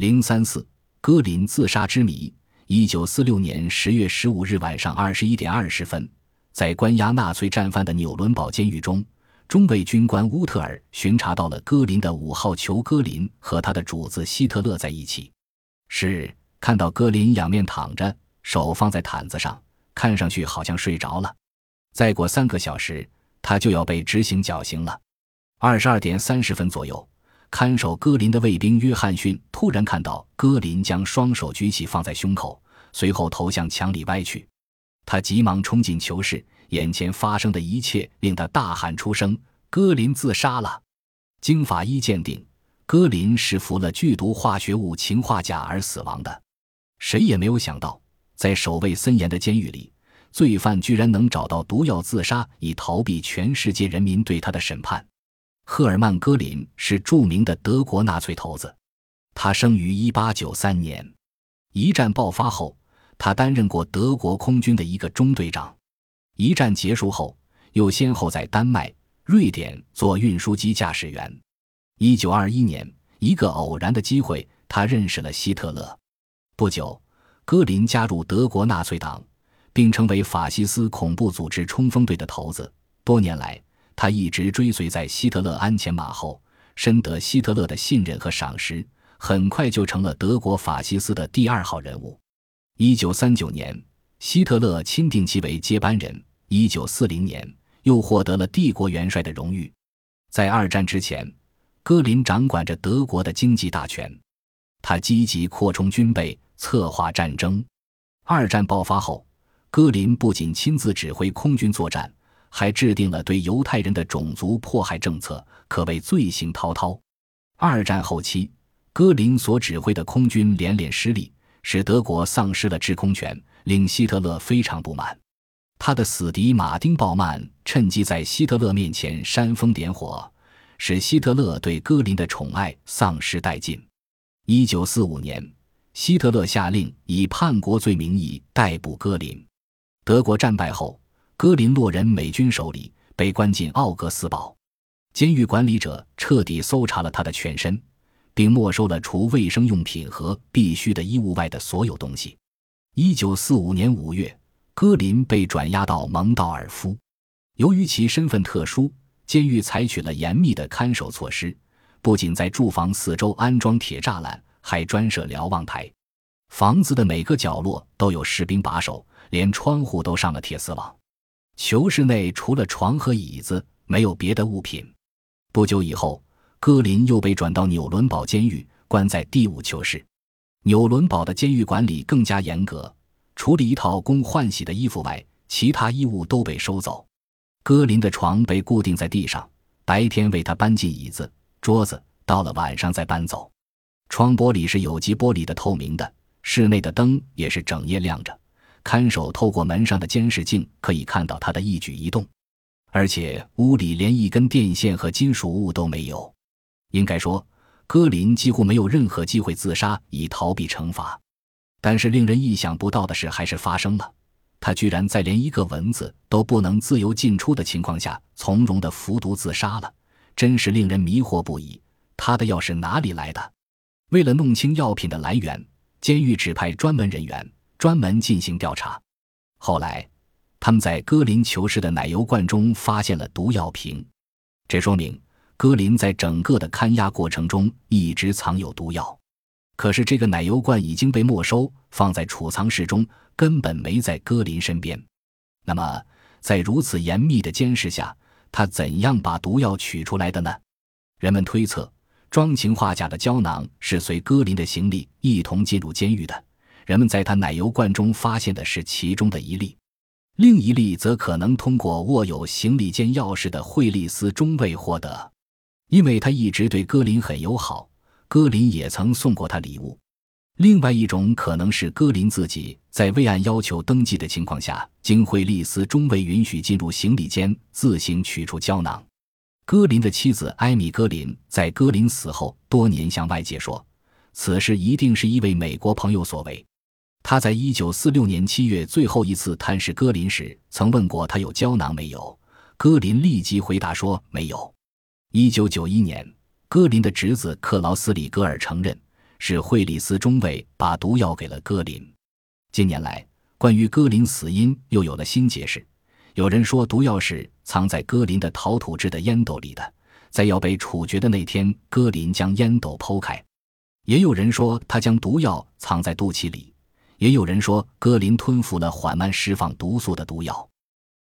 零三四，戈林自杀之谜。一九四六年十月十五日晚上二十一点二十分，在关押纳粹战犯的纽伦堡监狱中，中尉军官乌特尔巡查到了戈林的五号囚戈林和他的主子希特勒在一起。是看到戈林仰面躺着，手放在毯子上，看上去好像睡着了。再过三个小时，他就要被执行绞刑了。二十二点三十分左右。看守戈林的卫兵约翰逊突然看到戈林将双手举起放在胸口，随后头向墙里歪去。他急忙冲进囚室，眼前发生的一切令他大喊出声：“戈林自杀了！”经法医鉴定，戈林是服了剧毒化学物氰化钾而死亡的。谁也没有想到，在守卫森严的监狱里，罪犯居然能找到毒药自杀，以逃避全世界人民对他的审判。赫尔曼·戈林是著名的德国纳粹头子，他生于1893年。一战爆发后，他担任过德国空军的一个中队长。一战结束后，又先后在丹麦、瑞典做运输机驾驶员。1921年，一个偶然的机会，他认识了希特勒。不久，戈林加入德国纳粹党，并成为法西斯恐怖组织冲锋队的头子。多年来，他一直追随在希特勒鞍前马后，深得希特勒的信任和赏识，很快就成了德国法西斯的第二号人物。一九三九年，希特勒钦定其为接班人。一九四零年，又获得了帝国元帅的荣誉。在二战之前，戈林掌管着德国的经济大权，他积极扩充军备，策划战争。二战爆发后，戈林不仅亲自指挥空军作战。还制定了对犹太人的种族迫害政策，可谓罪行滔滔。二战后期，戈林所指挥的空军连连失利，使德国丧失了制空权，令希特勒非常不满。他的死敌马丁·鲍曼趁机在希特勒面前煽风点火，使希特勒对戈林的宠爱丧失殆尽。一九四五年，希特勒下令以叛国罪名义逮捕戈林。德国战败后。戈林落人美军手里，被关进奥格斯堡。监狱管理者彻底搜查了他的全身，并没收了除卫生用品和必需的衣物外的所有东西。一九四五年五月，戈林被转押到蒙道尔夫。由于其身份特殊，监狱采取了严密的看守措施，不仅在住房四周安装铁栅栏，还专设瞭望台。房子的每个角落都有士兵把守，连窗户都上了铁丝网。囚室内除了床和椅子，没有别的物品。不久以后，戈林又被转到纽伦堡监狱，关在第五囚室。纽伦堡的监狱管理更加严格，除了一套供换洗的衣服外，其他衣物都被收走。戈林的床被固定在地上，白天为他搬进椅子、桌子，到了晚上再搬走。窗玻璃是有机玻璃的，透明的，室内的灯也是整夜亮着。看守透过门上的监视镜可以看到他的一举一动，而且屋里连一根电线和金属物都没有。应该说，戈林几乎没有任何机会自杀以逃避惩罚。但是令人意想不到的事还是发生了，他居然在连一个蚊子都不能自由进出的情况下，从容的服毒自杀了，真是令人迷惑不已。他的药是哪里来的？为了弄清药品的来源，监狱指派专门人员。专门进行调查，后来，他们在戈林囚室的奶油罐中发现了毒药瓶，这说明戈林在整个的看押过程中一直藏有毒药。可是这个奶油罐已经被没收，放在储藏室中，根本没在戈林身边。那么，在如此严密的监视下，他怎样把毒药取出来的呢？人们推测，装氰化钾的胶囊是随戈林的行李一同进入监狱的。人们在他奶油罐中发现的是其中的一粒，另一粒则可能通过握有行李间钥匙的惠利斯中尉获得，因为他一直对戈林很友好，戈林也曾送过他礼物。另外一种可能是戈林自己在未按要求登记的情况下，经惠利斯中尉允许进入行李间自行取出胶囊。戈林的妻子艾米·戈林在戈林死后多年向外界说，此事一定是一位美国朋友所为。他在一九四六年七月最后一次探视戈林时，曾问过他有胶囊没有。戈林立即回答说没有。一九九一年，戈林的侄子克劳斯里格尔承认，是惠里斯中尉把毒药给了戈林。近年来，关于戈林死因又有了新解释。有人说毒药是藏在戈林的陶土制的烟斗里的，在要被处决的那天，戈林将烟斗剖开。也有人说他将毒药藏在肚脐里，也有人说戈林吞服了缓慢释放毒素的毒药。